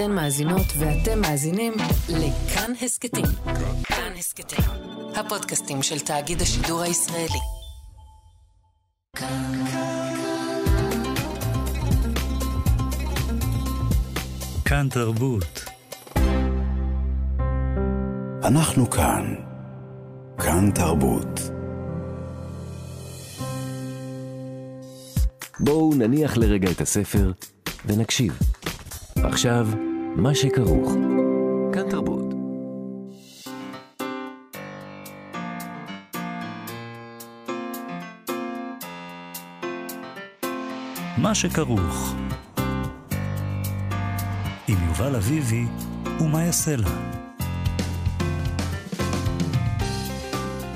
אתן מאזינות ואתם מאזינים לכאן הסכתים. כאן הסכתים, הפודקאסטים של תאגיד השידור הישראלי. כאן תרבות. אנחנו כאן. כאן תרבות. בואו נניח לרגע את הספר ונקשיב. עכשיו, מה שכרוך. כאן תרבות. מה שכרוך. עם יובל אביבי ומה יעשה לה.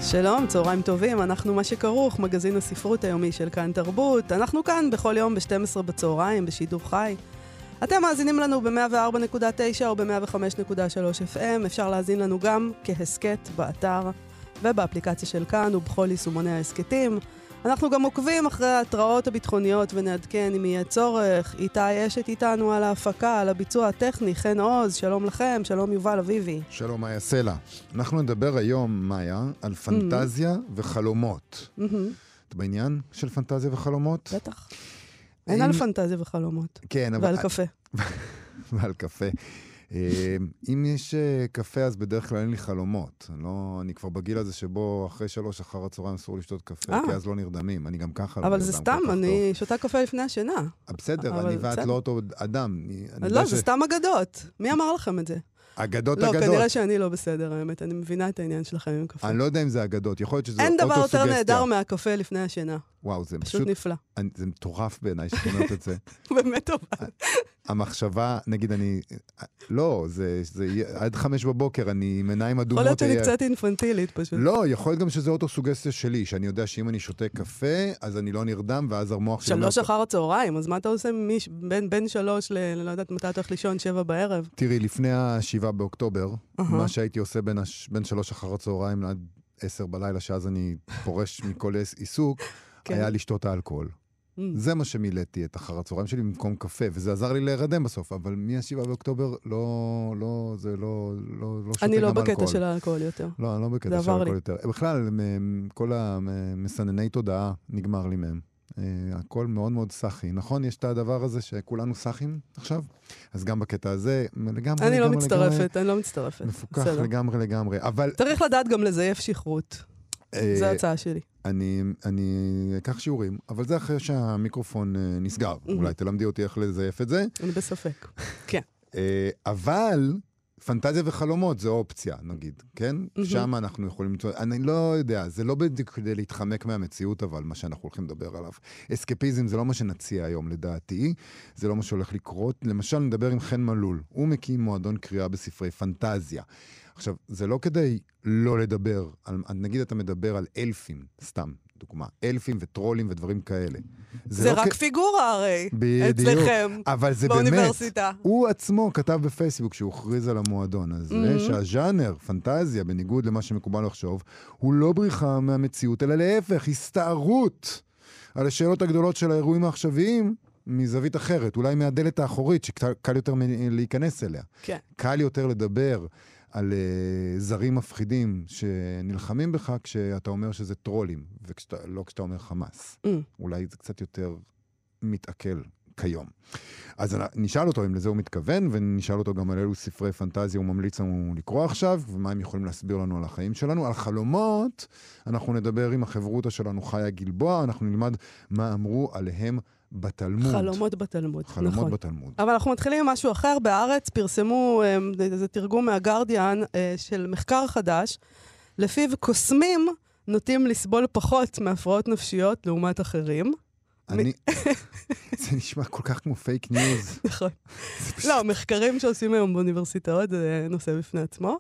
שלום, צהריים טובים, אנחנו מה שכרוך, מגזין הספרות היומי של כאן תרבות. אנחנו כאן בכל יום ב-12 בצהריים, בשידור חי. אתם מאזינים לנו ב-104.9 או ב-105.3 FM, אפשר להאזין לנו גם כהסכת באתר ובאפליקציה של כאן ובכל יישומוני ההסכתים. אנחנו גם עוקבים אחרי ההתראות הביטחוניות ונעדכן אם יהיה צורך. איתי אשת איתנו על ההפקה, על הביצוע הטכני, חן עוז, שלום לכם, שלום יובל אביבי. שלום, מאיה סלע. אנחנו נדבר היום, מאיה, על פנטזיה וחלומות. את בעניין של פנטזיה וחלומות? בטח. אין על פנטזיה וחלומות. כן, אבל... ועל קפה. ועל קפה. אה, אם יש אה, קפה, אז בדרך כלל אין לי חלומות. לא, אני כבר בגיל הזה שבו אחרי שלוש אחר הצהריים אסור לשתות קפה, אה. כי אז לא נרדמים. אני גם ככה לא אבל נרדם זה כל סתם, אני טוב. שותה קפה לפני השינה. אה, בסדר, אבל אני ואת. לא אותו אדם. אני- לא, זה ש- סתם אגדות. מי אמר לכם את זה? אגדות לא, אגדות. כנראה שאני לא בסדר, האמת. אני מבינה את העניין שלכם עם קפה. אני לא יודע אם זה אגדות, יכול להיות שזה אין דבר יותר אוטוסוגסטיה. נהדר מהקפה לפני השינה. וואו, זה פשוט פשוט... נפלא. אני- זה מטורף בעיניי שאת אומרת את זה. באמת טוב. המחשבה, נגיד אני, לא, זה, זה עד חמש בבוקר, אני עם עיניים אדומות. יכול להיות שאני קצת אינפנטילית פשוט. לא, יכול להיות גם שזה אוטוסוגסטיה שלי, שאני יודע שאם אני שותה קפה, אז אני לא נרדם, ואז המוח שלי... שלוש אחר הצהריים, אז מה אתה עושה מש- בין בין שלוש ל... לא יודעת מתי אתה הולך לישון, שבע בערב? תראי, לפני השבעה באוקטובר, אהה. מה שהייתי עושה בין, הש... בין שלוש אחר הצהריים עד עשר בלילה, שאז אני פורש מכל עיסוק, כן. היה לשתות האלכוהול. Mm. זה מה שמילאתי את אחר הצהריים שלי במקום קפה, וזה עזר לי להירדם בסוף, אבל מהשבעה באוקטובר, לא, לא, זה לא, לא, לא שותה גם אני אלכוהול. לא בקטע של האלכוהול יותר. לא, אני לא בקטע של עבר אלכוהול לי. יותר. בכלל, כל המסנני תודעה נגמר לי מהם. אה, הכל מאוד מאוד סאחי. נכון? יש את הדבר הזה שכולנו סאחים עכשיו? אז גם בקטע הזה, לגמרי, אני לא לגמרי, מצטרפת, אני לא מצטרפת. מפוקח בסדר. לגמרי לגמרי. אבל צריך לדעת גם לזייף שכרות. אה, זו ההצעה שלי. אני, אני אקח שיעורים, אבל זה אחרי שהמיקרופון אה, נסגר. אולי תלמדי אותי איך לזייף את זה. אני בספק. כן. אה, אבל פנטזיה וחלומות זה אופציה, נגיד, כן? שם אנחנו יכולים למצוא, אני לא יודע, זה לא בדיוק כדי להתחמק מהמציאות, אבל מה שאנחנו הולכים לדבר עליו. אסקפיזם זה לא מה שנציע היום, לדעתי, זה לא מה שהולך לקרות. למשל, נדבר עם חן מלול, הוא מקים מועדון קריאה בספרי פנטזיה. עכשיו, זה לא כדי לא לדבר, על, נגיד אתה מדבר על אלפים, סתם, דוגמה, אלפים וטרולים ודברים כאלה. זה לא רק כ- פיגורה הרי. בדיוק. אצלכם, אבל זה באמת, באוניברסיטה. הוא עצמו כתב בפייסבוק שהוא הכריז על המועדון הזה, Mhm. שהז'אנר, פנטזיה, בניגוד למה שמקובל לחשוב, הוא לא בריחה מהמציאות, אלא להפך, הסתערות על השאלות הגדולות של האירועים העכשוויים מזווית אחרת, אולי מהדלת האחורית, שקל יותר מ- להיכנס אליה. כן. קל יותר לדבר על uh, זרים מפחידים שנלחמים בך כשאתה אומר שזה טרולים, ולא כשאתה אומר חמאס. Mm. אולי זה קצת יותר מתעכל כיום. אז נשאל אותו אם לזה הוא מתכוון, ונשאל אותו גם על אילו ספרי פנטזיה הוא ממליץ לנו לקרוא עכשיו, ומה הם יכולים להסביר לנו על החיים שלנו. על חלומות, אנחנו נדבר עם החברותא שלנו, חיה גלבוע, אנחנו נלמד מה אמרו עליהם בתלמוד. חלומות בתלמוד, חלומות נכון. בתלמוד. אבל אנחנו מתחילים עם משהו אחר. בארץ פרסמו אמ, איזה תרגום מהגרדיאן אה, של מחקר חדש, לפיו קוסמים נוטים לסבול פחות מהפרעות נפשיות לעומת אחרים. אני... זה נשמע כל כך כמו פייק ניוז. נכון. לא, מחקרים שעושים היום באוניברסיטאות זה נושא בפני עצמו.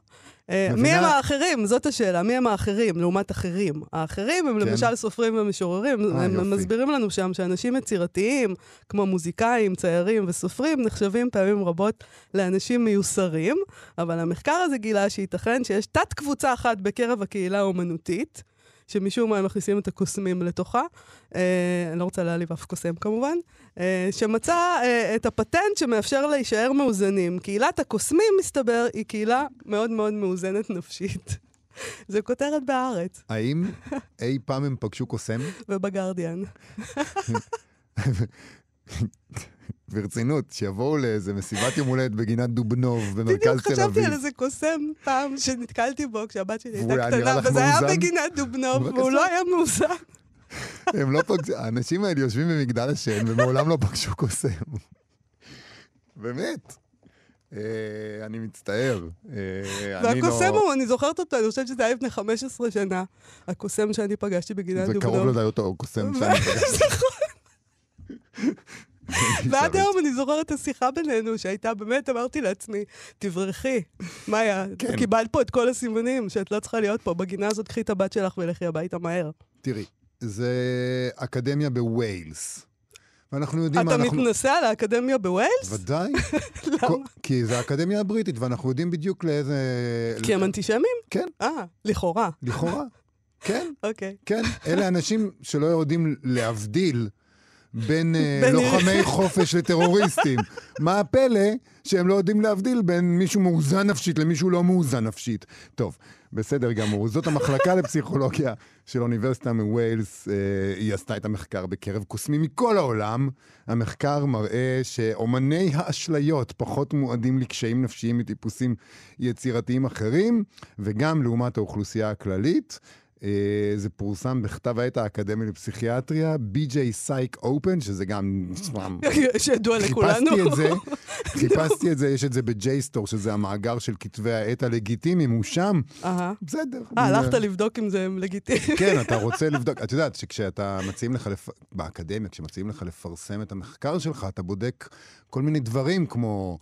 אה? מי הם האחרים? זאת השאלה. מי הם האחרים לעומת אחרים? האחרים הם כן. למשל סופרים ומשוררים. אה, הם. מסבירים לנו שם שאנשים יצירתיים, כמו מוזיקאים, ציירים וסופרים, נחשבים פעמים רבות לאנשים מיוסרים, אבל המחקר הזה גילה שייתכן שיש תת-קבוצה אחת בקרב הקהילה האומנותית, שמשום מה הם מכניסים את הקוסמים לתוכה, אה, אני לא רוצה להעליב אף קוסם כמובן, אה, שמצא אה, את הפטנט שמאפשר להישאר מאוזנים. קהילת הקוסמים, מסתבר, היא קהילה מאוד מאוד מאוזנת נפשית. זה כותרת בהארץ האם אי פעם הם פגשו קוסם? ובגרדיאן. ברצינות, שיבואו לאיזה מסיבת יום הולדת בגינת דובנוב במרכז בדיוק תל חשבתי אביב. על איזה קוסם פעם שנתקלתי בו כשהבת שלי הייתה קטנה, וזה היה? בגינת דובנוב. והוא לא היה מאוזן. הם לא פגשו, האנשים האלה יושבים במגדל השן ומעולם לא פגשו קוסם. באמת. אה, אני מצטער. אה, לא- והקוסם הוא, אני זוכרת אותו, אני חושבת שזה היה לפני 15 שנה. הקוסם שאני פגשתי בגינת זה דובנוב. קרוב לדי אותו קוסם שאני פגשתי. ועד היום אני זוכרת את השיחה בינינו, שהייתה, באמת אמרתי לעצמי, תברחי, מאיה, כן. קיבלת פה את כל הסימנים שאת לא צריכה להיות פה, בגינה הזאת קחי את הבת שלך ולכי הביתה מהר. תראי, זה אקדמיה בוויילס. ואנחנו יודעים מה אתה אנחנו... מתנשא על האקדמיה בווילס? ודאי. למה? כי זה האקדמיה הבריטית, ואנחנו יודעים בדיוק לאיזה... כי הם אנטישמים? כן, אה, לכאורה. לכאורה. כן, אוקיי. כן. אלה אנשים שלא יודעים להבדיל בין אה, בין- לוחמי חופש לטרוריסטים. מה הפלא שהם לא יודעים להבדיל בין מישהו מאוזן נפשית למישהו לא מאוזן נפשית? טוב, בסדר גמור. זאת המחלקה לפסיכולוגיה של אוניברסיטה מווילס. אה, היא עשתה את המחקר בקרב קוסמים מכל העולם. המחקר מראה שאומני האשליות פחות מועדים לקשיים נפשיים מטיפוסים יצירתיים אחרים, וגם לעומת האוכלוסייה הכללית. אה, זה פורסם בכתב העת האקדמי לפסיכיאטריה, BJ Psych Open, שזה גם... שידוע לכולנו. חיפשתי את זה, חיפשתי את זה, יש את זה ב-JSTOR, שזה המאגר של כתבי העת הלגיטימיים, הוא שם. בסדר. אה, הלכת לבדוק אם זה לגיטימי. כן, אתה רוצה לבדוק, את יודעת שכשאתה מציעים לך. באקדמיה, כשמציעים לך לפרסם את המחקר שלך, אתה בודק כל מיני דברים כמו,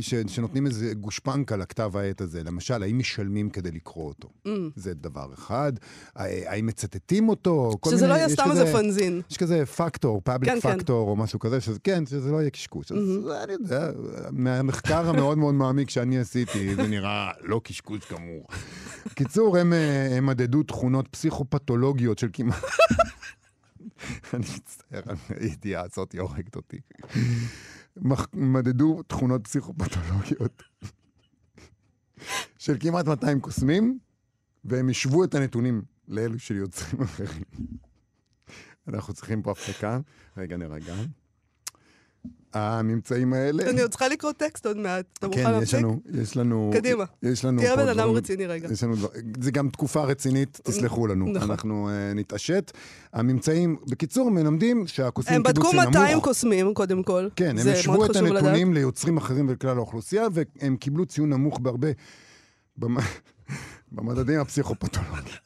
ש... שנותנים איזה גושפנקה לכתב העת הזה. למשל, האם משלמים כדי לקרוא אותו? Mm. זה דבר אחד. האם מצטטים אותו? שזה לא מיני- יהיה יש סתם איזה פנזין. יש כזה פקטור, פאבליק כן, כן. פקטור או משהו כזה, שזה, כן, שזה לא יהיה קשקוש. אז מהמם. זה, אני יודע, מהמחקר המאוד מאוד מעמיק שאני עשיתי, זה נראה לא קשקוש כאמור. קיצור, הם, אה, הם מדדו תכונות פסיכופתולוגיות של כמעט... אני מצטער, הידיעה הזאת היא הורגת אותי. מדדו תכונות פסיכופתולוגיות של כמעט 200 קוסמים, והם השוו את הנתונים לאלו של יוצרים אחרים. אנחנו צריכים פה הפסקה. רגע, נרגע. הממצאים האלה... אני עוד צריכה לקרוא טקסט עוד מעט. אתה מוכן כן, יש להפסיק? לנו, יש לנו... קדימה. יש לנו תהיה בן אדם רציני רגע. יש לנו דבר, זה גם תקופה רצינית, תסלחו לנו. נכון. אנחנו uh, נתעשת. הממצאים, בקיצור, מלמדים שהקוסמים הם קיבלו בדקו ציון 200 נמוך. קוסמים, קודם כל. כן, הם השוו את חשוב לדעת. הנתונים ליוצרים אחרים ולכלל האוכלוסייה, והם קיבלו ציון נמוך בהרבה במ... במדדים הפסיכופתולוגיים.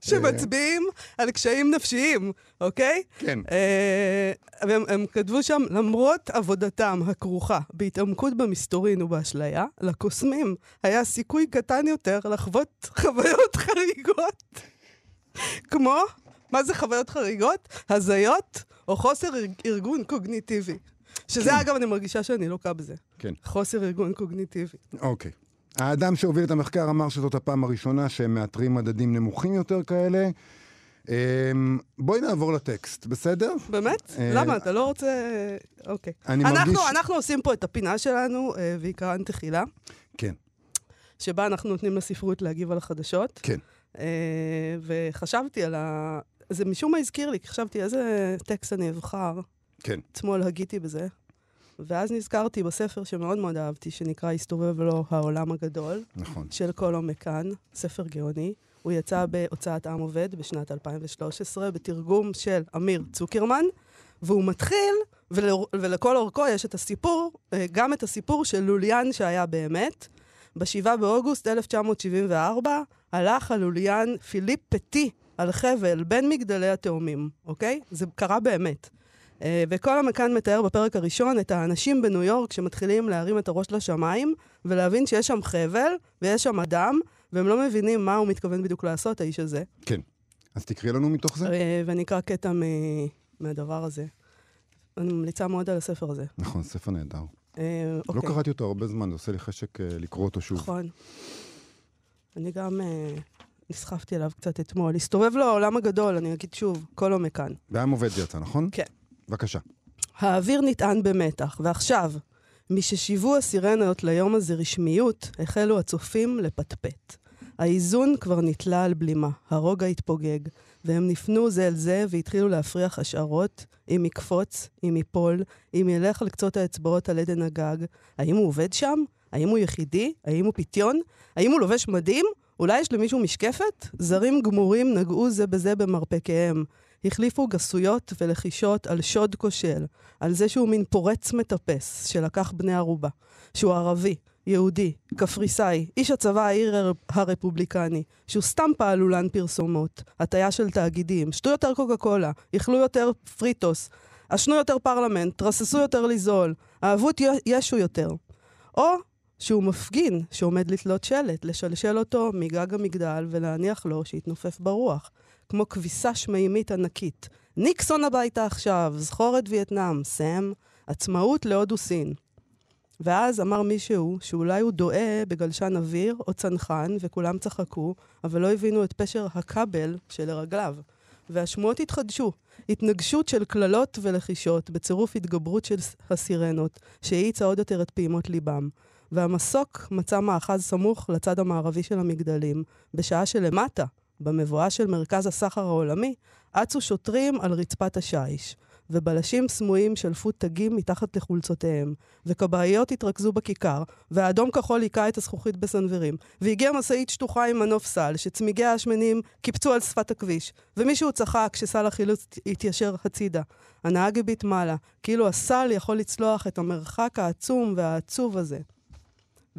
שמצביעים על קשיים נפשיים, אוקיי? כן. אה, והם הם כתבו שם, למרות עבודתם הכרוכה בהתעמקות במסתורין ובאשליה, לקוסמים היה סיכוי קטן יותר לחוות חוויות חריגות. כמו, מה זה חוויות חריגות? הזיות או חוסר אר- ארגון קוגניטיבי. שזה, אגב, אני מרגישה שאני לוקה בזה. כן. חוסר ארגון קוגניטיבי. אוקיי. האדם שהוביל את המחקר אמר שזאת הפעם הראשונה שהם מאתרים מדדים נמוכים יותר כאלה. אמ, בואי נעבור לטקסט, בסדר? באמת? אה, למה? אתה לא רוצה... אוקיי. אני אנחנו, מרגיש- אנחנו עושים פה את הפינה שלנו, אה, והיא קרן תחילה, כן. שבה אנחנו נותנים לספרות להגיב על החדשות. כן. אה, וחשבתי על ה... זה משום מה הזכיר לי, כי חשבתי איזה טקסט אני אבחר. כן. אתמול הגיתי בזה. ואז נזכרתי בספר שמאוד מאוד אהבתי, שנקרא הסתובב לו העולם הגדול, נכון. של קולו מקאן, ספר גאוני. הוא יצא בהוצאת עם עובד בשנת 2013, בתרגום של אמיר צוקרמן, והוא מתחיל, ול, ולכל אורכו יש את הסיפור, אה, גם את הסיפור של לוליאן שהיה באמת. ב-7 באוגוסט 1974 הלך הלוליאן פיליפ פטי על חבל בין מגדלי התאומים, אוקיי? זה קרה באמת. אה, וכל המקאן מתאר בפרק הראשון את האנשים בניו יורק שמתחילים להרים את הראש לשמיים ולהבין שיש שם חבל ויש שם אדם, והם לא מבינים מה הוא מתכוון בדיוק לעשות, האיש הזה. כן. אז תקראי לנו מתוך זה. אה, ואני אקרא קטע מ- מהדבר הזה. אני ממליצה מאוד על הספר הזה. נכון, ספר נהדר. אה, לא אוקיי. קראתי אותו הרבה זמן, זה עושה לי חשק אה, לקרוא אותו שוב. נכון. אני גם אה, נסחפתי אליו קצת אתמול. הסתובב לו העולם הגדול, אני אגיד שוב, כל עומק כאן. בעם עובד יצא, נכון? כן. בבקשה. האוויר נטען במתח, ועכשיו, מששיוו הסירנות ליום הזה רשמיות, החלו הצופים לפטפט. האיזון כבר נתלה על בלימה, הרוגע התפוגג, והם נפנו זה אל זה והתחילו להפריח השערות, אם יקפוץ, אם ייפול, אם ילך על קצות האצבעות על עדן הגג. האם הוא עובד שם? האם הוא יחידי? האם הוא פיתיון? האם הוא לובש מדים? אולי יש למישהו משקפת? זרים גמורים נגעו זה בזה במרפקיהם. החליפו גסויות ולחישות על שוד כושל, על זה שהוא מין פורץ מטפס שלקח בני ערובה, שהוא ערבי, יהודי, קפריסאי, איש הצבא העיר הרפובליקני, שהוא סתם פעלולן פרסומות, הטיה של תאגידים, שתו יותר קוקה קולה, איכלו יותר פריטוס, עשנו יותר פרלמנט, תרססו יותר לזול, אהבו את ישו יותר. או שהוא מפגין שעומד לתלות שלט, לשלשל אותו מגג המגדל ולהניח לו שיתנופף ברוח, כמו כביסה שמימית ענקית. ניקסון הביתה עכשיו, זכור את וייטנאם, סם, עצמאות להודו סין. ואז אמר מישהו שאולי הוא דואה בגלשן אוויר או צנחן, וכולם צחקו, אבל לא הבינו את פשר הכבל שלרגליו. והשמועות התחדשו, התנגשות של קללות ולחישות, בצירוף התגברות של הסירנות, שהאיצה עוד יותר את פעימות ליבם. והמסוק מצא מאחז סמוך לצד המערבי של המגדלים, בשעה שלמטה, במבואה של מרכז הסחר העולמי, אצו שוטרים על רצפת השיש. ובלשים סמויים שלפו תגים מתחת לחולצותיהם, וכבאיות התרכזו בכיכר, והאדום כחול היכה את הזכוכית בסנוורים, והגיעה משאית שטוחה עם מנוף סל, שצמיגי האשמנים קיפצו על שפת הכביש, ומישהו צחק כשסל החילוץ התיישר הצידה. הנהג הביט מעלה, כאילו הסל יכול לצלוח את המרחק העצום והעצוב הזה.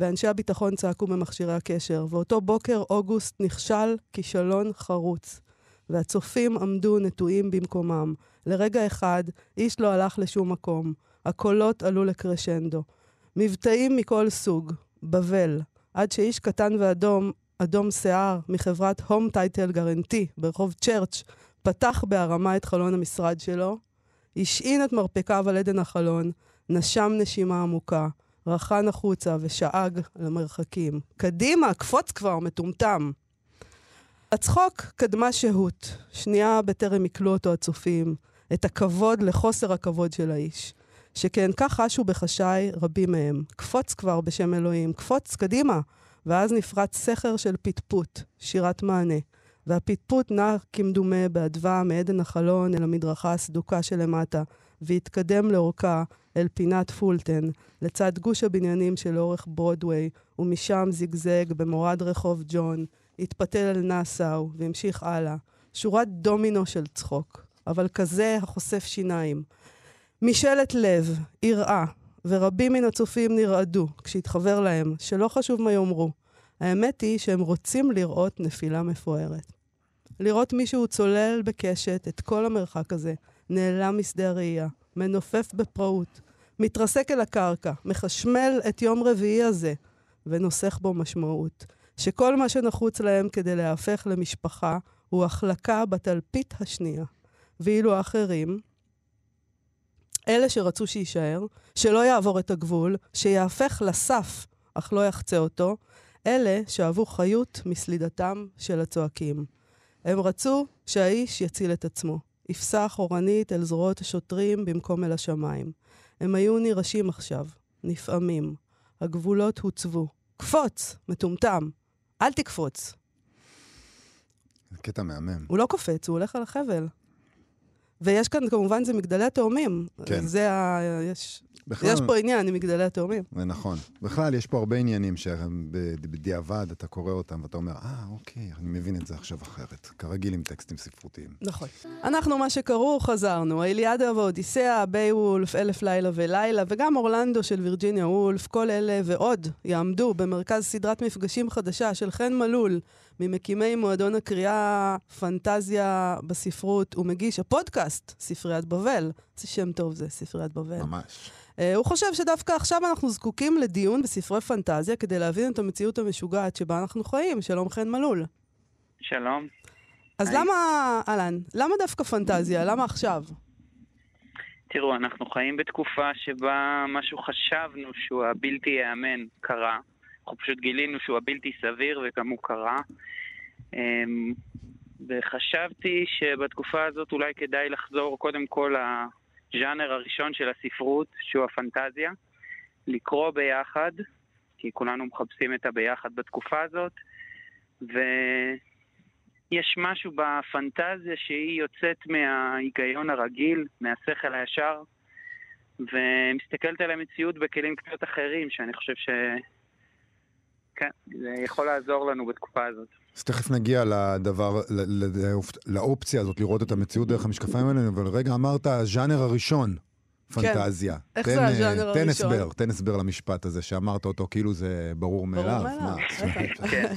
ואנשי הביטחון צעקו במכשירי הקשר, ואותו בוקר אוגוסט נכשל כישלון חרוץ. והצופים עמדו נטועים במקומם. לרגע אחד, איש לא הלך לשום מקום. הקולות עלו לקרשנדו. מבטאים מכל סוג, בבל, עד שאיש קטן ואדום, אדום שיער, מחברת הום טייטל גרנטי ברחוב צ'רץ', פתח בהרמה את חלון המשרד שלו, השעין את מרפקיו על עדן החלון, נשם נשימה עמוקה, רחן החוצה ושאג למרחקים. קדימה, קפוץ כבר, מטומטם. הצחוק קדמה שהות, שנייה בטרם יקלו אותו הצופים, את הכבוד לחוסר הכבוד של האיש. שכן כך חשו בחשאי רבים מהם. קפוץ כבר בשם אלוהים, קפוץ קדימה. ואז נפרץ סכר של פטפוט, שירת מענה. והפטפוט נע כמדומה באדווה מעדן החלון אל המדרכה הסדוקה שלמטה, והתקדם לאורכה אל פינת פולטן, לצד גוש הבניינים שלאורך ברודוויי, ומשם זיגזג במורד רחוב ג'ון, התפתל אל נאסאו והמשיך הלאה. שורת דומינו של צחוק, אבל כזה החושף שיניים. משאלת לב, יראה, ורבים מן הצופים נרעדו כשהתחבר להם, שלא חשוב מה יאמרו. האמת היא שהם רוצים לראות נפילה מפוארת. לראות מישהו צולל בקשת את כל המרחק הזה, נעלם משדה הראייה, מנופף בפראות, מתרסק אל הקרקע, מחשמל את יום רביעי הזה, ונוסך בו משמעות. שכל מה שנחוץ להם כדי להפך למשפחה הוא החלקה בתלפית השנייה. ואילו האחרים, אלה שרצו שיישאר, שלא יעבור את הגבול, שיהפך לסף, אך לא יחצה אותו, אלה שאהבו חיות מסלידתם של הצועקים. הם רצו שהאיש יציל את עצמו, יפסע אחורנית אל זרועות השוטרים במקום אל השמיים. הם היו נרעשים עכשיו, נפעמים. הגבולות הוצבו. קפוץ, מטומטם, אל תקפוץ. קטע מהמם. הוא לא קופץ, הוא הולך על החבל. ויש כאן, כמובן, זה מגדלי התאומים. כן. זה ה... יש... בכלל, יש פה עניין עם מגדלי התאומים. זה נכון. בכלל, יש פה הרבה עניינים שבדיעבד אתה קורא אותם ואתה אומר, אה, אוקיי, אני מבין את זה עכשיו אחרת. כרגיל עם טקסטים ספרותיים. נכון. אנחנו, מה שקראו, חזרנו. האיליאדה והאודיסאה, ביי וולף, אלף לילה ולילה, וגם אורלנדו של וירג'יניה וולף, כל אלה ועוד יעמדו במרכז סדרת מפגשים חדשה של חן מלול, ממקימי מועדון הקריאה פנטזיה בספרות, ומגיש הפודקאסט, ספריית בבל. איזה שם טוב זה, ספריית בבל. ממש. Uh, הוא חושב שדווקא עכשיו אנחנו זקוקים לדיון בספרי פנטזיה כדי להבין את המציאות המשוגעת שבה אנחנו חיים. שלום חן מלול. שלום. אז היי. למה, אהלן, למה דווקא פנטזיה? למה עכשיו? תראו, אנחנו חיים בתקופה שבה משהו חשבנו שהוא הבלתי ייאמן קרה, אנחנו פשוט גילינו שהוא הבלתי סביר וגם הוא קרה. אמ, וחשבתי שבתקופה הזאת אולי כדאי לחזור קודם כל לז'אנר הראשון של הספרות, שהוא הפנטזיה, לקרוא ביחד, כי כולנו מחפשים את הביחד בתקופה הזאת, ויש משהו בפנטזיה שהיא יוצאת מההיגיון הרגיל, מהשכל הישר, ומסתכלת על המציאות בכלים קצת אחרים, שאני חושב ש... כן, זה יכול לעזור לנו בתקופה הזאת. אז תכף נגיע לדבר, לאופציה הזאת, לראות את המציאות דרך המשקפיים האלה, אבל רגע אמרת, הז'אנר הראשון, פנטזיה. כן. איך תן, זה אה, הז'אנר תן הראשון? הסבר, תן הסבר למשפט הזה, שאמרת אותו כאילו זה ברור מאליו. מאליו, מה? בטח. כן.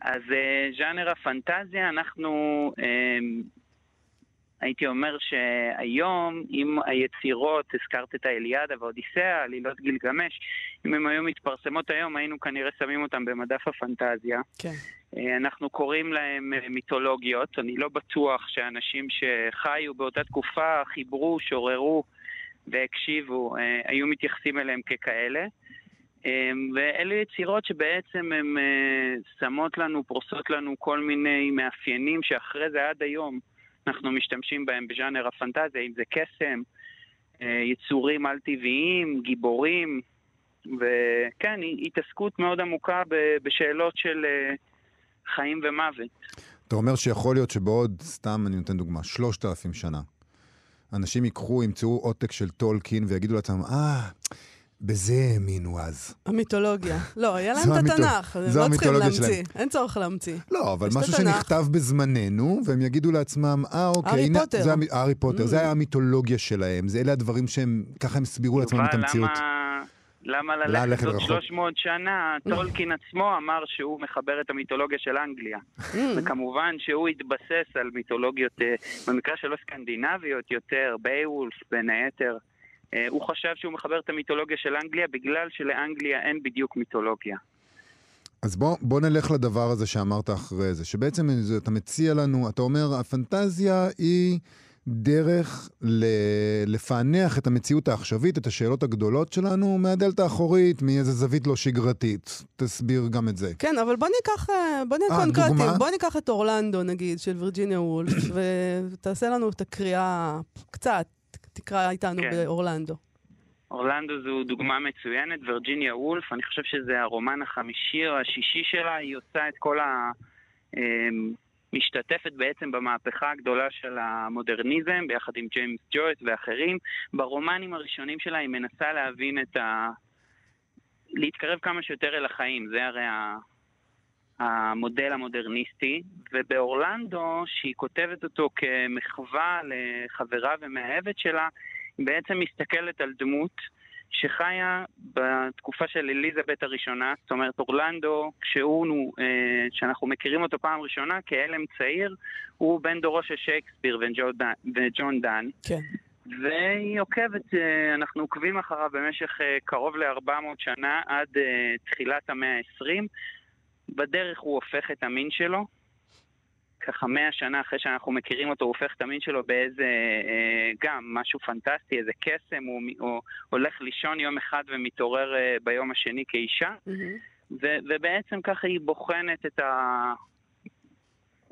אז אה, ז'אנר הפנטזיה, אנחנו, אה, הייתי אומר שהיום, אם היצירות, הזכרת את האליאדה והאודיסאה, עלילות גילגמש, אם הן היו מתפרסמות היום, היינו כנראה שמים אותן במדף הפנטזיה. כן. אה, אנחנו קוראים להם אה, מיתולוגיות. אני לא בטוח שאנשים שחיו באותה תקופה, חיברו, שוררו והקשיבו, אה, היו מתייחסים אליהם ככאלה. ואלה יצירות שבעצם הן שמות לנו, פורסות לנו כל מיני מאפיינים שאחרי זה עד היום אנחנו משתמשים בהם בז'אנר הפנטזיה, אם זה קסם, אה, יצורים על-טבעיים, גיבורים, וכן, התעסקות מאוד עמוקה בשאלות של אה, חיים ומוות. אתה אומר שיכול להיות שבעוד, סתם אני נותן דוגמה, שלושת אלפים שנה, אנשים ייקחו, ימצאו עותק של טולקין ויגידו לעצמם, אה, בזה האמינו אז. המיתולוגיה. לא, היה להם את התנ"ך, זו הם לא צריכים להמציא. אין צורך להמציא. לא, אבל משהו התנ"ך. שנכתב בזמננו, והם יגידו לעצמם, אה, אוקיי, הארי הנה, פוטר. זה המ- הארי פוטר, Mm. זה היה המיתולוגיה שלהם, זה אלה הדברים שהם, ככה הם הסבירו לעצמם את המציאות. למה, ללכת עוד רחוק. 300 שנה? טולקין עצמו אמר שהוא מחבר את המיתולוגיה של אנגליה. Mm. וכמובן שהוא התבסס על מיתולוגיות, אה, במקרה שלו סקנדינביות יותר, בייוולף בין היתר. אה, הוא חשב שהוא מחבר את המיתולוגיה של אנגליה בגלל שלאנגליה אין בדיוק מיתולוגיה. אז בוא, בוא נלך לדבר הזה שאמרת אחרי זה, שבעצם זה- אתה מציע לנו, אתה אומר, הפנטזיה היא דרך ל- לפענח את המציאות העכשווית, את השאלות הגדולות שלנו, מהדלת האחורית, מאיזה זווית לא שגרתית. תסביר גם את זה. כן, אבל בוא ניקח, אה, בוא נהיה אה, קונקרטיים. דוגמה? בוא ניקח את אורלנדו, נגיד, של וירג'יניה וולף, ותעשה לנו את הקריאה קצת, תקרא איתנו כן. באורלנדו. אורלנדו זו דוגמה מצוינת, וירג'יניה וולף, אני חושב שזה הרומן החמישי או השישי שלה, היא עושה את כל ה... אמ, משתתפת בעצם במהפכה הגדולה של המודרניזם, ביחד עם ג'יימס ג'ויס ואחרים. ברומנים הראשונים שלה היא מנסה להבין את ה... להתקרב כמה שיותר אל החיים, זה הרי ה... המודל המודרניסטי, ובאורלנדו, שהיא כותבת אותו כמחווה לחברה ומאהבת שלה, היא בעצם מסתכלת על דמות שחיה בתקופה של אליזבת הראשונה, זאת אומרת אורלנדו, כשהוא, אה, שאנחנו מכירים אותו פעם ראשונה כהלם צעיר, הוא בן דורו של שייקספיר וג'ון דן, כן. והיא עוקבת, אה, אנחנו עוקבים אחריו במשך אה, קרוב ל-400 שנה עד תחילת המאה ה-20. בדרך הוא הופך את המין שלו, ככה מאה שנה אחרי שאנחנו מכירים אותו, הוא הופך את המין שלו באיזה, אה, גם משהו פנטסטי, איזה קסם, הוא, הוא הולך לישון יום אחד ומתעורר אה, ביום השני כאישה, מהמם. ו, ובעצם ככה היא בוחנת את, ה,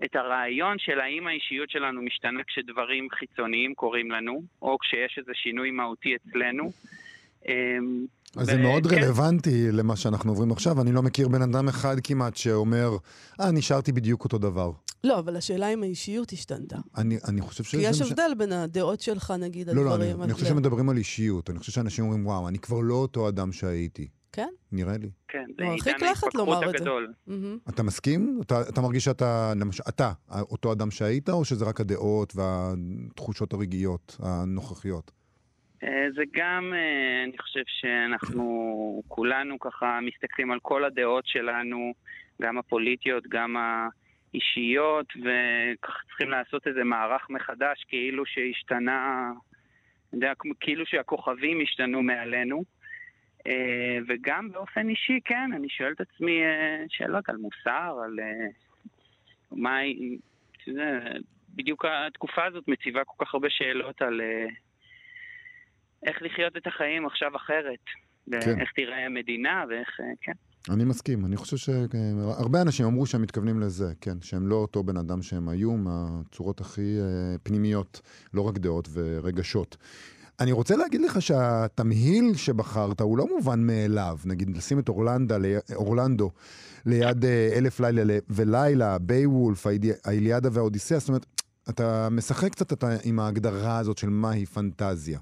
את הרעיון של האם האישיות שלנו משתנה כשדברים חיצוניים קורים לנו, או כשיש איזה שינוי מהותי אצלנו. אה, אז זה מאוד כן. רלוונטי למה שאנחנו עוברים עכשיו. אני לא מכיר בן אדם אחד כמעט שאומר, אה, נשארתי בדיוק אותו דבר. לא, אבל השאלה אם האישיות השתנתה. אני, אני חושב שזה... כי יש מה ש- הבדל בין הדעות שלך, נגיד, על לא, לא, אני, דברים. אני על חושב זה. שמדברים על אישיות. אני חושב שאנשים אומרים, וואו, אני כבר לא אותו אדם שהייתי. כן? נראה לי. כן, זה מרחיק עידן לכת ההתפכחות לומר את זה. הגדול. מהמם. אתה מסכים? אתה, אתה מרגיש שאתה, למשל, אתה, אותו אדם שהיית, או שזה רק הדעות והתחושות הרגעיות הנוכחיות? אה, זה גם, אה, אני חושב שאנחנו כולנו ככה מסתכלים על כל הדעות שלנו, גם הפוליטיות, גם האישיות, וככה צריכים לעשות איזה מערך מחדש, כאילו שהשתנה, כאילו שהכוכבים השתנו מעלינו. אה, וגם באופן אישי, כן, אני שואל את עצמי שאלות על מוסר, על מה... יודע, בדיוק התקופה הזאת מציבה כל כך הרבה שאלות על... איך לחיות את החיים עכשיו אחרת. כן. ואיך תיראה המדינה, ואיך... אה, כן. אני מסכים, אני חושב שהרבה אנשים אמרו שהם מתכוונים לזה, כן, שהם לא אותו בן אדם שהם היו, מהצורות הכי אה, פנימיות, לא רק דעות ורגשות. אני רוצה להגיד לך שהתמהיל שבחרת הוא לא מובן מאליו. נגיד, לשים את אורלנדה, אורלנדו ליד אה, אלף לילה ולילה, בייוולף, האיליאדה והאודיסאה, זאת אומרת, אתה משחק קצת אתה, עם ההגדרה הזאת של מהי פנטזיה.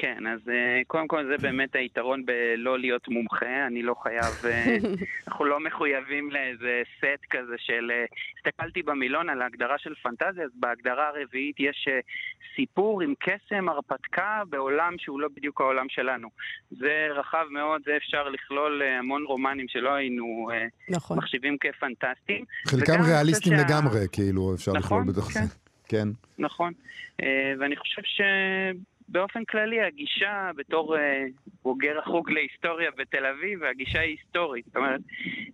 כן, אז uh, קודם כל זה באמת היתרון בלא להיות מומחה, אני לא חייב, uh, אנחנו לא מחויבים לאיזה סט כזה של... Uh, הסתכלתי במילון על ההגדרה של פנטזיה, אז בהגדרה הרביעית יש uh, סיפור עם קסם, הרפתקה, בעולם שהוא לא בדיוק העולם שלנו. זה רחב מאוד, זה אפשר לכלול uh, המון רומנים שלא היינו uh, נכון. מחשיבים כפנטסטיים. חלקם ריאליסטיים שה... לגמרי, כאילו, אפשר נכון, לכלול בתוך כן. זה. כן. נכון, uh, ואני חושב ש... באופן כללי הגישה בתור uh, בוגר החוג להיסטוריה בתל אביב, הגישה היא היסטורית. זאת אומרת,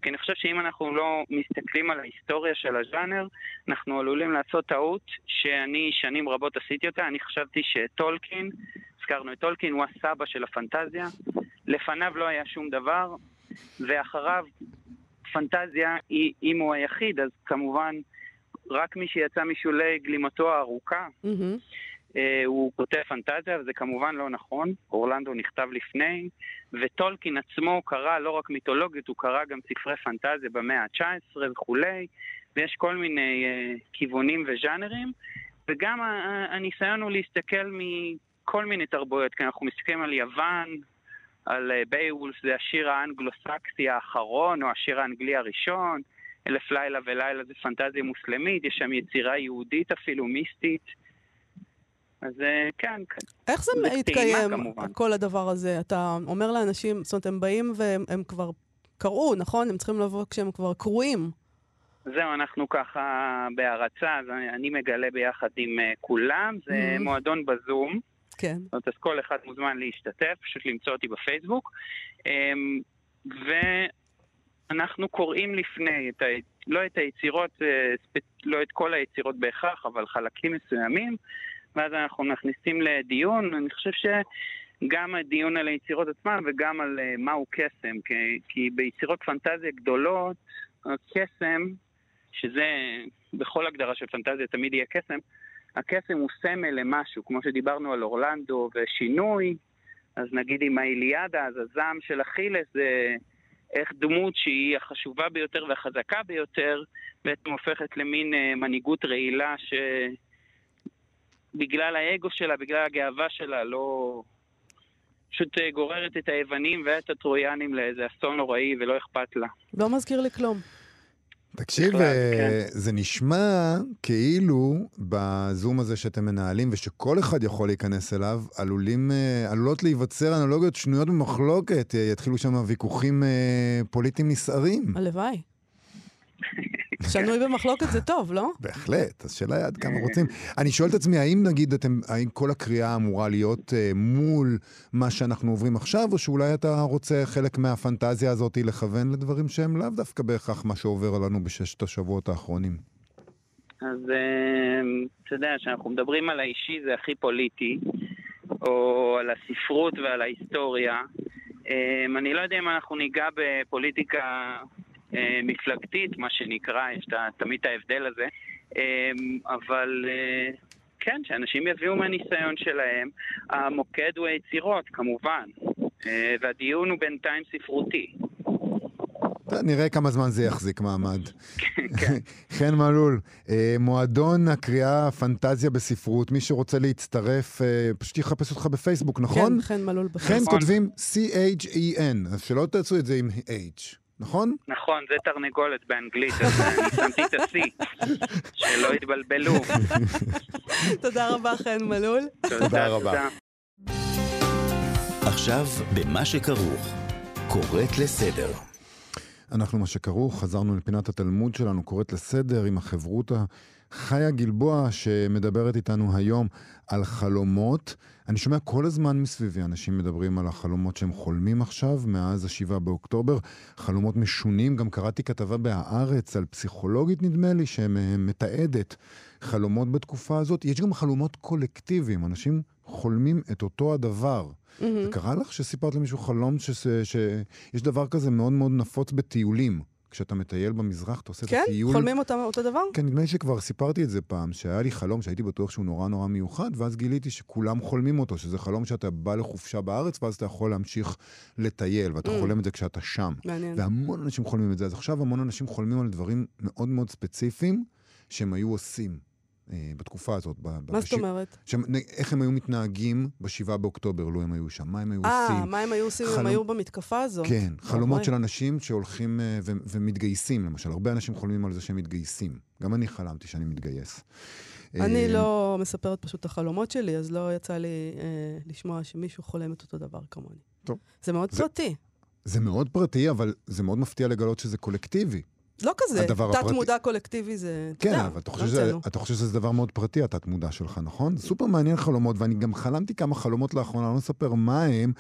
כי אני חושב שאם אנחנו לא מסתכלים על ההיסטוריה של הז'אנר, אנחנו עלולים לעשות טעות שאני שנים רבות עשיתי אותה. אני חשבתי שטולקין, הזכרנו את טולקין, הוא הסבא של הפנטזיה. לפניו לא היה שום דבר, ואחריו פנטזיה, אם הוא היחיד, אז כמובן רק מי שיצא משולי גלימתו הארוכה. Mm-hmm. אה, הוא כותב פנטזיה, וזה כמובן לא נכון. אורלנדו נכתב לפני, וטולקין עצמו קרא לא רק מיתולוגיות, הוא קרא גם ספרי פנטזיה במאה ה-19 וכולי, ויש כל מיני uh, כיוונים וז'אנרים, וגם הניסיון הוא להסתכל מכל מיני תרבויות, כי אנחנו מסתכלים על יוון, על בייוולף, זה השיר האנגלו-סקסי האחרון, או השיר האנגלי הראשון. אלף לילה ולילה זה פנטזיה מוסלמית, יש שם יצירה יהודית אפילו, מיסטית. אז אה, כן, כן. איך זה מתקיים, כל הדבר הזה? אתה אומר לאנשים, זאת אומרת, הם באים והם כבר קראו, נכון? הם צריכים לבוא כשהם כבר קרואים. זהו, אנחנו ככה בהערצה, אז אני מגלה ביחד עם uh, כולם, זה mm-hmm. מועדון בזום. כן. זאת אומרת, אז כל אחד מוזמן להשתתף, פשוט למצוא אותי בפייסבוק. Um, ואנחנו קוראים לפני, את ה... לא את היצירות, uh, לא את כל היצירות בהכרח, אבל חלקים מסוימים. ואז אנחנו מכניסים לדיון. אני חושב שגם הדיון על היצירות עצמן וגם על uh, מהו קסם, כי, כי ביצירות פנטזיה גדולות, הקסם, שזה בכל הגדרה של פנטזיה תמיד יהיה קסם, הקסם הוא סמל למשהו, כמו שדיברנו על אורלנדו ושינוי, אז נגיד עם האיליאדה, אז הזעם של אכילס זה איך דמות שהיא החשובה ביותר והחזקה ביותר, בעצם הופכת למין uh, מנהיגות רעילה ש... בגלל האגו שלה, בגלל הגאווה שלה, לא... פשוט אה, גוררת את היוונים ואת הטרויאנים לאיזה אסון נוראי ולא אכפת לה. לא מזכיר לי כלום. תקשיב, בכלל, אה, כן. זה נשמע כאילו בזום הזה שאתם מנהלים ושכל אחד יכול להיכנס אליו, עלולים, אה, עלולות להיווצר אנלוגיות שנויות במחלוקת, יתחילו שם ויכוחים פוליטיים נסערים. הלוואי. שנוי במחלוקת זה טוב, לא? בהחלט, אז שאלה היא עד כמה רוצים. אני שואל את עצמי, האם נגיד אתם, האם כל הקריאה אמורה להיות uh, מול מה שאנחנו עוברים עכשיו, או שאולי אתה רוצה חלק מהפנטזיה הזאת לכוון לדברים שהם לאו דווקא בהכרח מה שעובר עלינו בששת השבועות האחרונים? אז אה, אתה יודע, כשאנחנו מדברים על האישי זה הכי פוליטי, או על הספרות ועל ההיסטוריה. אה, אני לא יודע אם אנחנו ניגע בפוליטיקה אה, מפלגתית, מה שנקרא, יש תמיד את ההבדל הזה, אה, אבל אה, כן, שאנשים יביאו מהניסיון שלהם. המוקד הוא היצירות, כמובן, והדיון הוא בינתיים ספרותי. נראה כמה זמן זה יחזיק מעמד. כן. חן מלול, מועדון הקריאה פנטזיה בספרות, מי שרוצה להצטרף, פשוט יחפש אותך בפייסבוק, נכון? כן, חן מלול בפייסבוק. חן. כותבים C-H-E-N, אז שלא תעשו את זה עם H. נכון? נכון, זה תרנגולת באנגלית, אז אני שמתי את ה-C, שלא יתבלבלו. תודה רבה, חן מלול. תודה רבה. עכשיו, במה שכרוך, קוראת לסדר. אנחנו מה שכרוך, חזרנו לפינת התלמוד שלנו, קוראת לסדר עם החברותה חיה גלבוע שמדברת איתנו היום על חלומות. אני שומע כל הזמן מסביבי אנשים מדברים על החלומות שהם חולמים עכשיו, מאז השבעה באוקטובר. חלומות משונים, גם קראתי כתבה בהארץ על פסיכולוגית נדמה לי, שמתעדת חלומות בתקופה הזאת. יש גם חלומות קולקטיביים, אנשים חולמים את אותו הדבר. זה קרה לך שסיפרת למישהו חלום שיש דבר כזה מאוד מאוד נפוץ בטיולים? כשאתה מטייל במזרח, אתה עושה כן? את הטיול... כן? חולמים אותו, אותו דבר? כן, נדמה לי שכבר סיפרתי את זה פעם, שהיה לי חלום שהייתי בטוח שהוא נורא נורא מיוחד, ואז גיליתי שכולם חולמים אותו, שזה חלום שאתה בא לחופשה בארץ, ואז אתה יכול להמשיך לטייל, ואתה mm. חולם את זה כשאתה שם. מעניין. והמון אנשים חולמים את זה. אז עכשיו המון אנשים חולמים על דברים מאוד מאוד ספציפיים שהם היו עושים. אה, בתקופה הזאת. מה זאת אומרת? ש... איך הם היו מתנהגים ב-7 באוקטובר, לו הם היו שם, מה הם היו 아, עושים. אה, מה הם היו עושים אם הם היו במתקפה הזאת? כן, חלומות של אנשים שהולכים אה, ו- ומתגייסים, למשל. הרבה אנשים חולמים על זה שהם מתגייסים. גם אני חלמתי שאני מתגייס. אני לא מספרת פשוט את החלומות שלי, אז לא יצא לי אה, לשמוע שמישהו חולם את אותו דבר כמוני. טוב. זה מאוד זה, פרטי. זה מאוד פרטי, אבל זה מאוד מפתיע לגלות שזה קולקטיבי. לא כזה, תת-מודע קולקטיבי זה, כן, יודע, אבל אתה חושב, שזה, אתה חושב שזה דבר מאוד פרטי, התת-מודע שלך, נכון? סופר מעניין חלומות, ואני גם חלמתי כמה חלומות לאחרונה, לא אספר מה הם,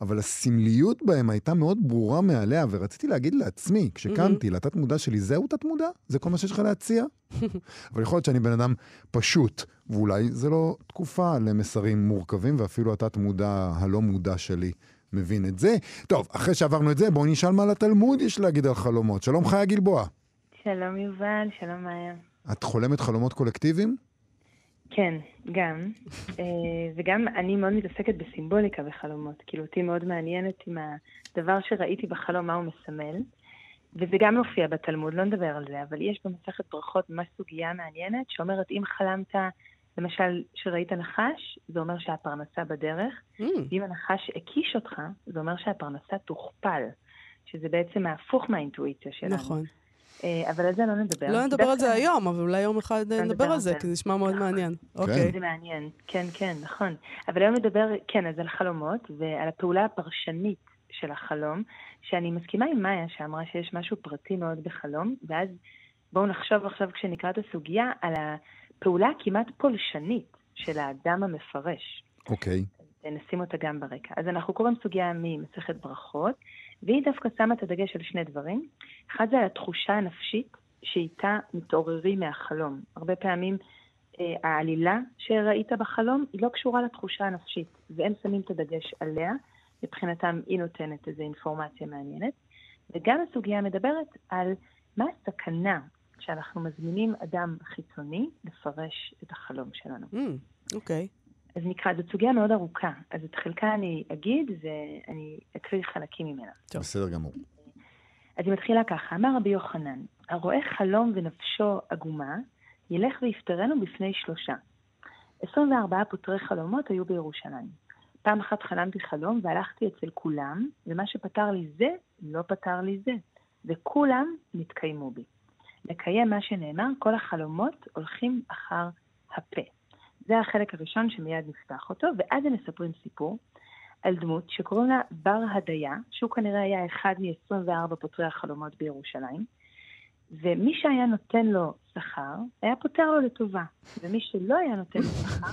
אבל הסמליות בהם הייתה מאוד ברורה מעליה, ורציתי להגיד לעצמי, כשקמתי, mm-hmm. לתת-מודע שלי, זהו תת-מודע? זה כל מה שיש לך להציע? אבל יכול להיות שאני בן אדם פשוט, ואולי זה לא תקופה למסרים מורכבים, ואפילו התת-מודע הלא מודע שלי. מבין את זה. טוב, אחרי שעברנו את זה, בואו נשאל מה לתלמוד יש להגיד על חלומות. שלום חיה גלבוע. שלום יובל, שלום מאיה. את חולמת חלומות קולקטיביים? כן, גם. אה, וגם אני מאוד מתעסקת בסימבוליקה בחלומות. כאילו, אותי מאוד מעניינת עם הדבר שראיתי בחלום, מה הוא מסמל. וזה גם מופיע בתלמוד, לא נדבר על זה, אבל יש במסכת ברכות ממש סוגיה מעניינת, שאומרת, אם חלמת למשל, שראית נחש, זה אומר שהפרנסה בדרך. Mm. ואם הנחש הקיש אותך, זה אומר שהפרנסה תוכפל, שזה בעצם ההפוך מהאינטואיציה שלנו. נכון. אה, אבל על זה לא נדבר. לא נדבר על זה היום, אבל אולי יום אחד לא נדבר על זה, כי זה נשמע מאוד נכון. מעניין. אוקיי. זה מעניין, כן, כן, נכון. אבל היום נדבר, כן, אז על חלומות ועל הפעולה הפרשנית של החלום, שאני מסכימה עם מאיה שאמרה שיש משהו פרטי מאוד בחלום, ואז בואו נחשוב עכשיו כשנקרא את הסוגיה על ה... פעולה כמעט פולשנית של האדם המפרש. אוקיי. Okay. נשים אותה גם ברקע. אז אנחנו קוראים סוגיה ממסכת ברכות, והיא דווקא שמה את הדגש על שני דברים. אחד זה על התחושה הנפשית שאיתה מתעוררים מהחלום. הרבה פעמים אה, העלילה שראית בחלום היא לא קשורה לתחושה הנפשית, והם שמים את הדגש עליה, מבחינתם היא נותנת איזו אינפורמציה מעניינת. וגם הסוגיה מדברת על מה הסכנה שאנחנו מזמינים אדם חיצוני לפרש את החלום שלנו. אוקיי. Mm, okay. אז נקרא, זו סוגיה מאוד ארוכה, אז את חלקה אני אגיד ואני אקריא חלקים ממנה. טוב. בסדר גמור. אז היא מתחילה ככה, אמר רבי יוחנן, הרואה חלום ונפשו עגומה, ילך ויפטרנו בפני שלושה. 24 פותרי חלומות היו בירושלים. פעם אחת חלמתי חלום והלכתי אצל כולם, ומה שפתר לי זה, לא פתר לי זה. וכולם נתקיימו בי. לקיים מה שנאמר, כל החלומות הולכים אחר הפה. זה החלק הראשון שמיד נפתח אותו, ואז הם מספרים סיפור על דמות שקוראים לה בר הדיה, שהוא כנראה היה אחד מ-24 פותרי החלומות בירושלים, ומי שהיה נותן לו שכר, היה פותר לו לטובה. ומי שלא היה נותן לו שכר,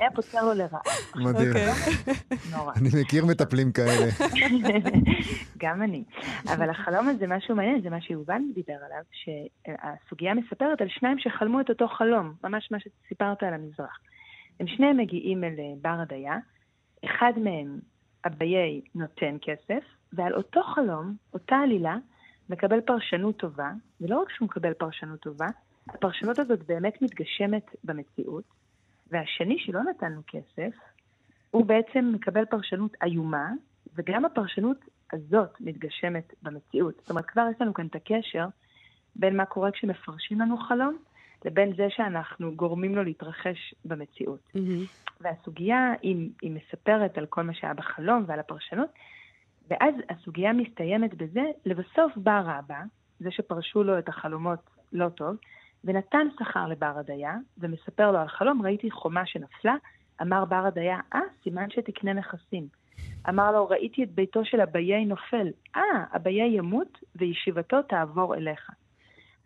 היה פותר לו לרעה. מדהים. נורא. אני מכיר מטפלים כאלה. גם אני. אבל החלום הזה, משהו מעניין, זה מה שיובל דיבר עליו, שהסוגיה מספרת על שניים שחלמו את אותו חלום, ממש מה שסיפרת על המזרח. הם שניהם מגיעים אל אה, בר הדיה, אחד מהם, אביי, נותן כסף, ועל אותו חלום, אותה עלילה, מקבל פרשנות טובה, ולא רק שהוא מקבל פרשנות טובה, הפרשנות הזאת באמת מתגשמת במציאות, והשני שלא נתן לו כסף, הוא בעצם מקבל פרשנות איומה, וגם הפרשנות הזאת מתגשמת במציאות. זאת אומרת, כבר יש לנו כאן את הקשר בין מה קורה כשמפרשים לנו חלום, לבין זה שאנחנו גורמים לו להתרחש במציאות. Mm-hmm. והסוגיה, היא, היא מספרת על כל מה שהיה בחלום ועל הפרשנות, ואז הסוגיה מסתיימת בזה, לבסוף בא רבא, זה שפרשו לו את החלומות לא טוב, ונתן שכר לבר הדיה, ומספר לו על חלום, ראיתי חומה שנפלה, אמר בר הדיה, אה, סימן שתקנה נכסים. אמר לו, ראיתי את ביתו של אביי נופל, אה, אביי ימות וישיבתו תעבור אליך.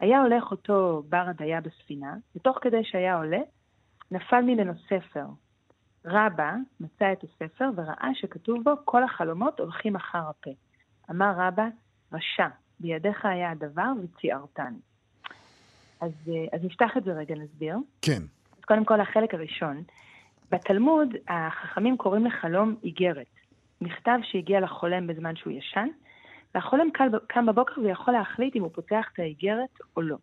היה הולך אותו בר הדיה בספינה, ותוך כדי שהיה עולה, נפל ממנו ספר, רבא מצא את הספר וראה שכתוב בו כל החלומות הולכים אחר הפה. אמר רבא, רשע, בידיך היה הדבר וציערתני. אז, אה, אז נפתח את זה רגע, נסביר. כן. אז קודם כל, החלק הראשון. בתלמוד, החכמים קוראים לחלום איגרת. מכתב שהגיע לחולם בזמן שהוא ישן, והחולם קם בבוקר ויכול להחליט אם הוא פותח את האיגרת או לא.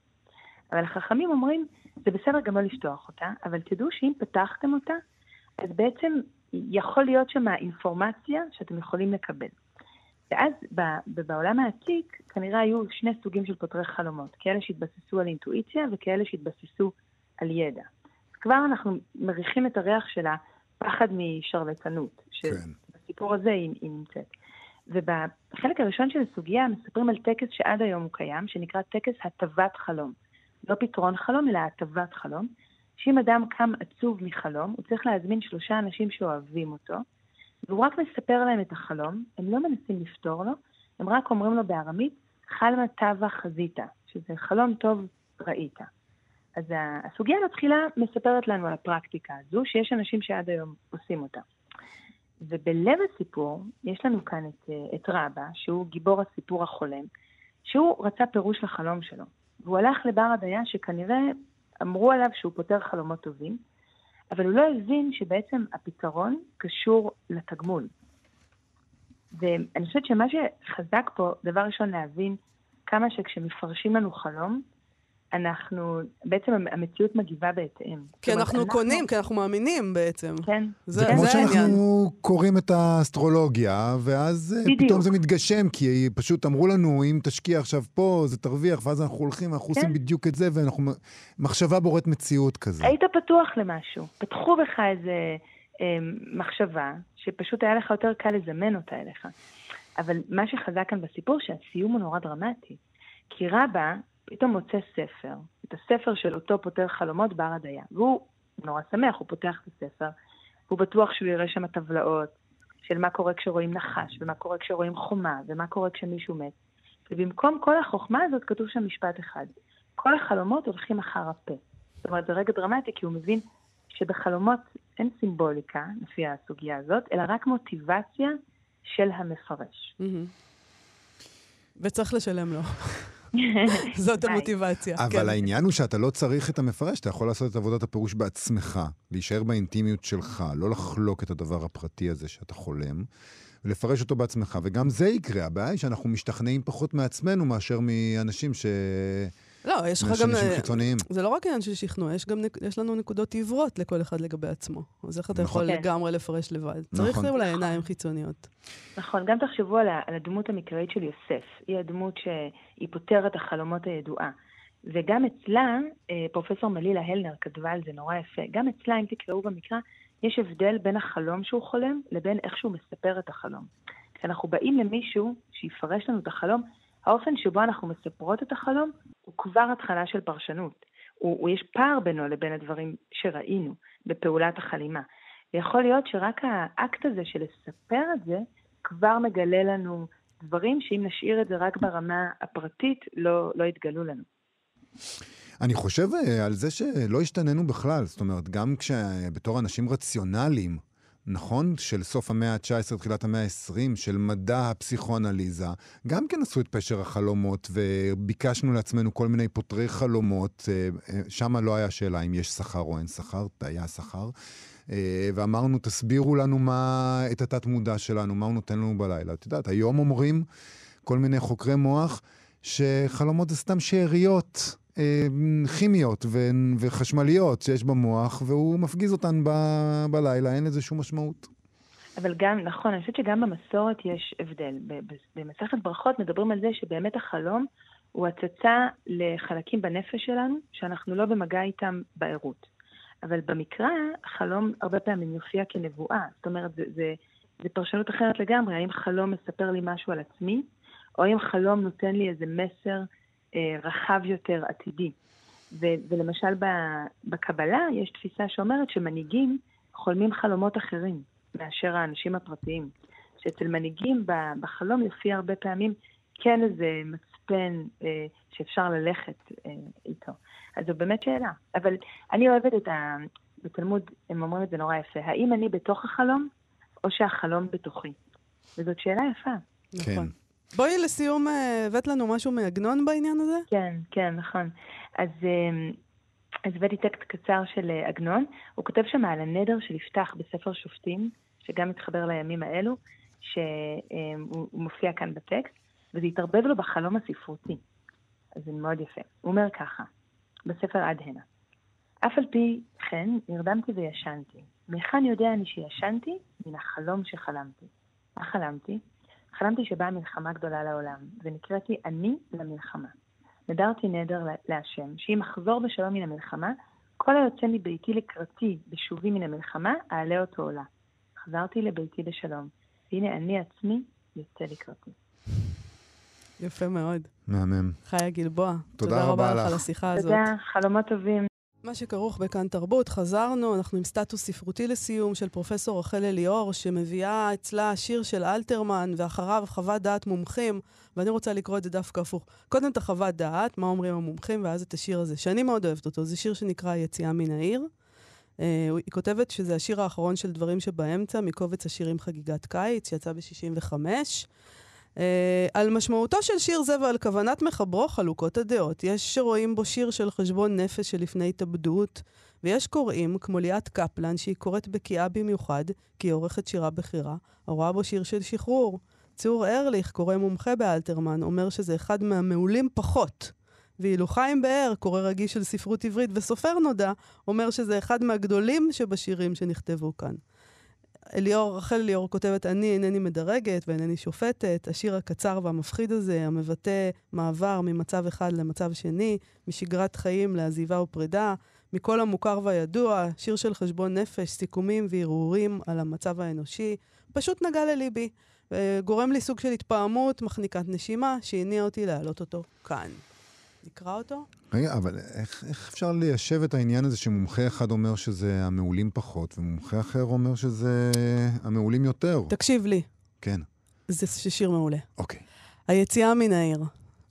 אבל החכמים אומרים, זה בסדר גם לא לפתוח אותה, אבל תדעו שאם פתחתם אותה, אז בעצם יכול להיות שם אינפורמציה שאתם יכולים לקבל. ואז בעולם העתיק כנראה היו שני סוגים של פותרי חלומות, כאלה שהתבססו על אינטואיציה וכאלה שהתבססו על ידע. כבר אנחנו מריחים את הריח של הפחד משרלטנות, כן. שבסיפור הזה היא, היא נמצאת. ובחלק הראשון של הסוגיה מספרים על טקס שעד היום הוא קיים, שנקרא טקס הטבת חלום. לא פתרון חלום, אלא הטבת חלום. שאם אדם קם עצוב מחלום, הוא צריך להזמין שלושה אנשים שאוהבים אותו, והוא רק מספר להם את החלום, הם לא מנסים לפתור לו, הם רק אומרים לו בארמית, חלמה טבה חזית, שזה חלום טוב ראית. אז הסוגיה מתחילה מספרת לנו על הפרקטיקה הזו, שיש אנשים שעד היום עושים אותה. ובלב הסיפור יש לנו כאן את, את רבא, שהוא גיבור הסיפור החולם, שהוא רצה פירוש לחלום שלו. והוא הלך לבר הדיה שכנראה אמרו עליו שהוא פותר חלומות טובים, אבל הוא לא הבין שבעצם הפתרון קשור לתגמול. ואני חושבת שמה שחזק פה, דבר ראשון להבין כמה שכשמפרשים לנו חלום, אנחנו, בעצם המציאות מגיבה בהתאם. כי אנחנו אנחנו קונים, כי אנחנו מאמינים בעצם. כן. זה, זה כמו שאנחנו העניין. קוראים את האסטרולוגיה, ואז אה, בדיוק. פתאום זה מתגשם, כי פשוט אמרו לנו, אם תשקיע עכשיו פה, זה תרוויח, ואז אנחנו הולכים, אנחנו כן. עושים בדיוק את זה, ואנחנו... מחשבה בוראת מציאות כזה. היית פתוח למשהו. פתחו בך איזה אה, מחשבה, שפשוט היה לך יותר קל לזמן אותה אליך. אבל מה שחזק כאן בסיפור, שהסיום הוא נורא דרמטי. כי רבא, פתאום מוצא ספר, את הספר של אותו פותר חלומות בר הדיה. והוא נורא שמח, הוא פותח את הספר, והוא בטוח שהוא יראה שם טבלאות של מה קורה כשרואים נחש, ומה קורה כשרואים חומה, ומה קורה כשמישהו מת. ובמקום כל החוכמה הזאת כתוב שם משפט אחד. כל החלומות הולכים אחר הפה. זאת אומרת, זה רגע דרמטי, כי הוא מבין שבחלומות אין סימבוליקה, לפי הסוגיה הזאת, אלא רק מוטיבציה של המפרש. וצריך לשלם לו. זאת המוטיבציה. אבל כן. העניין הוא שאתה לא צריך את המפרש, אתה יכול לעשות את עבודת הפירוש בעצמך, להישאר באינטימיות שלך, לא לחלוק את הדבר הפרטי הזה שאתה חולם. ולפרש אותו בעצמך, וגם זה יקרה. הבעיה היא שאנחנו משתכנעים פחות מעצמנו מאשר מאנשים ש... לא, יש לך גם... אה, חיצוניים. זה לא רק עניין של שכנוע, יש גם, יש לנו נקודות עיוורות לכל אחד לגבי עצמו. אז איך אתה נכון. יכול כן. לגמרי לפרש לבד? נכון. צריך אולי עיניים חיצוניות. נכון, גם תחשבו על, על הדמות המקראית של יוסף. היא הדמות שהיא פותרת החלומות הידועה. וגם אצלה, אה, פרופסור מלילה הלנר כתבה על זה נורא יפה, גם אצלה, אם תקראו במקרא, יש הבדל בין החלום שהוא חולם לבין איך שהוא מספר את החלום. כשאנחנו באים למישהו שיפרש לנו את החלום, האופן שבו אנחנו מספרות את החלום הוא כבר התחלה של פרשנות. הוא, הוא יש פער בינו לבין הדברים שראינו בפעולת החלימה. ויכול להיות שרק האקט הזה של לספר את זה כבר מגלה לנו דברים שאם נשאיר את זה רק ברמה הפרטית, לא, לא יתגלו לנו. אני חושב אה, על זה שלא השתננו בכלל, זאת אומרת, גם כשבתור אנשים רציונליים, נכון? של סוף המאה ה-19, תחילת המאה ה-20, של מדע הפסיכואנליזה, גם כן עשו את פשר החלומות, וביקשנו לעצמנו כל מיני פותרי חלומות. אה, אה, שם לא היה שאלה אם יש שכר או אין שכר, היה שכר. אה, ואמרנו, תסבירו לנו מה, את התת-מודע שלנו, מה הוא נותן לנו בלילה. את יודעת, היום אומרים כל מיני חוקרי מוח שחלומות זה סתם שאריות. אה, כימיות ו- וחשמליות שיש במוח, והוא מפגיז אותן ב- בלילה, אין לזה שום משמעות. אבל גם, נכון, אני חושבת שגם במסורת יש הבדל. במסכת ברכות מדברים על זה שבאמת החלום הוא הצצה לחלקים בנפש שלנו, שאנחנו לא במגע איתם בערות. אבל במקרא, חלום הרבה פעמים יופיע כנבואה. זאת אומרת, זה, זה, זה פרשנות אחרת לגמרי. האם חלום מספר לי משהו על עצמי, או האם חלום נותן לי איזה מסר רחב יותר עתידי. ו- ולמשל בקבלה יש תפיסה שאומרת שמנהיגים חולמים חלומות אחרים מאשר האנשים הפרטיים. שאצל מנהיגים בחלום יופיע הרבה פעמים כן איזה מצפן אה, שאפשר ללכת אה, איתו. אז זו באמת שאלה. אבל אני אוהבת את ה... בתלמוד הם אומרים את זה נורא יפה. האם אני בתוך החלום, או שהחלום בתוכי? וזאת שאלה יפה. כן. נכון. בואי לסיום, אה, הבאת לנו משהו מעגנון בעניין הזה? כן, כן, נכון. אז, אה, הבאתי טקסט קצר של אה, עגנון. הוא כותב שם על הנדר של יפתח בספר שופטים, שגם מתחבר לימים האלו. שהוא מופיע כאן בטקסט, וזה התערבב לו בחלום הספרותי. אז זה מאוד יפה. הוא אומר ככה, בספר עד הנה: אף על פי כן נרדמתי וישנתי. מהיכן יודע אני שישנתי? מן החלום שחלמתי. מה חלמתי? חלמתי שבאה מלחמה גדולה לעולם, ונקראתי אני למלחמה. נדרתי נדר להשם, שאם אחזור בשלום מן המלחמה, כל היוצא מביתי לקראתי בשובי מן המלחמה, אעלה אותו עולה. חזרתי לביתי בשלום, והנה אני עצמי יוצא לקראתי. יפה מאוד. מהמם. חיה גלבוע. תודה רבה לך לך. על השיחה הזאת. תודה, חלומות טובים. מה שכרוך בכאן תרבות, חזרנו, אנחנו עם סטטוס ספרותי לסיום של פרופסור רחל אליאור, שמביאה אצלה שיר של אלתרמן, ואחריו חוות דעת מומחים, ואני רוצה לקרוא את זה דווקא הפוך. קודם את החוות דעת, מה אומרים המומחים, ואז את השיר הזה, שאני מאוד אוהבת אותו. זה שיר שנקרא יציאה מן העיר. Uh, היא כותבת שזה השיר האחרון של דברים שבאמצע, מקובץ השירים חגיגת קיץ, שיצא ב-65. Uh, על משמעותו של שיר זה ועל כוונת מחברו חלוקות הדעות. יש שרואים בו שיר של חשבון נפש שלפני התאבדות, ויש קוראים, כמו ליאת קפלן, שהיא קוראת בקיאה במיוחד, כי היא עורכת שירה בכירה, הרואה בו שיר של שחרור. צור ארליך, קורא מומחה באלתרמן, אומר שזה אחד מהמעולים פחות. ואילו חיים באר, קורא רגיש של ספרות עברית וסופר נודע, אומר שזה אחד מהגדולים שבשירים שנכתבו כאן. אליאור, רחל אליאור כותבת, אני אינני מדרגת ואינני שופטת. השיר הקצר והמפחיד הזה, המבטא מעבר ממצב אחד למצב שני, משגרת חיים לעזיבה ופרידה, מכל המוכר והידוע, שיר של חשבון נפש, סיכומים והרהורים על המצב האנושי, פשוט נגע לליבי. גורם לי סוג של התפעמות, מחניקת נשימה, שהניע אותי להעלות אותו כאן. נקרא אותו? רגע, אבל איך, איך אפשר ליישב את העניין הזה שמומחה אחד אומר שזה המעולים פחות, ומומחה אחר אומר שזה המעולים יותר? תקשיב לי, כן, זה שיר מעולה. אוקיי. היציאה מן העיר,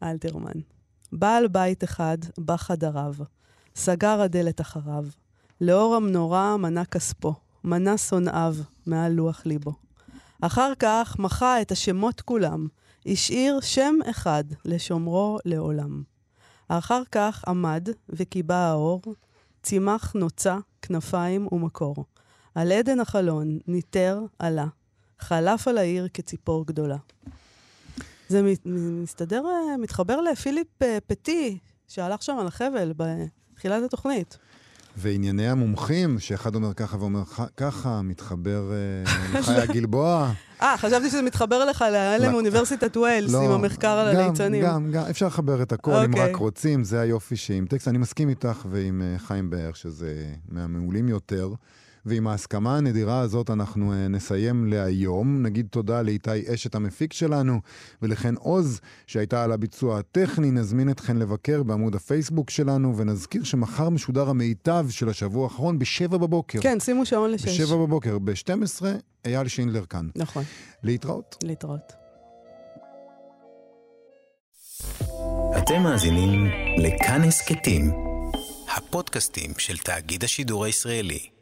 אלתרמן. בעל בית אחד בחדריו, סגר הדלת אחריו. לאור המנורה מנה כספו, מנה שונאיו מעל לוח ליבו. אחר כך מחה את השמות כולם, השאיר שם אחד לשומרו לעולם. אחר כך עמד וכיבה האור, צימח נוצה, כנפיים ומקור. על עדן החלון ניטר, עלה, חלף על העיר כציפור גדולה. זה מסתדר, אה, מתחבר לפיליפ אה, פטי, שהלך שם על החבל בתחילת התוכנית. וענייני המומחים, שאחד אומר ככה ואומר ככה, מתחבר אה, לחיה גלבוע. אה, חשבתי שזה מתחבר לך לאלה לא. מאוניברסיטת ווילס, לא, עם המחקר על הליצנים. גם, גם, אפשר לחבר את הכל אם אוקיי. רק רוצים, זה היופי שעם טקסט. אני מסכים איתך ועם אה, חיים באר, שזה מהמעולים יותר. ועם ההסכמה הנדירה הזאת אנחנו אה, נסיים להיום. נגיד תודה לאיתי אשת המפיק שלנו, ולחן עוז, שהייתה על הביצוע הטכני. נזמין אתכן לבקר בעמוד הפייסבוק שלנו, ונזכיר שמחר משודר המיטב של השבוע האחרון בשבע בבוקר. כן, שימו שעון לשש. בשבע בבוקר, ב-12, אייל שינדלר כאן. נכון, להתראות. להתראות. אתם מאזינים לכאן הסכתים, הפודקאסטים של תאגיד השידור הישראלי.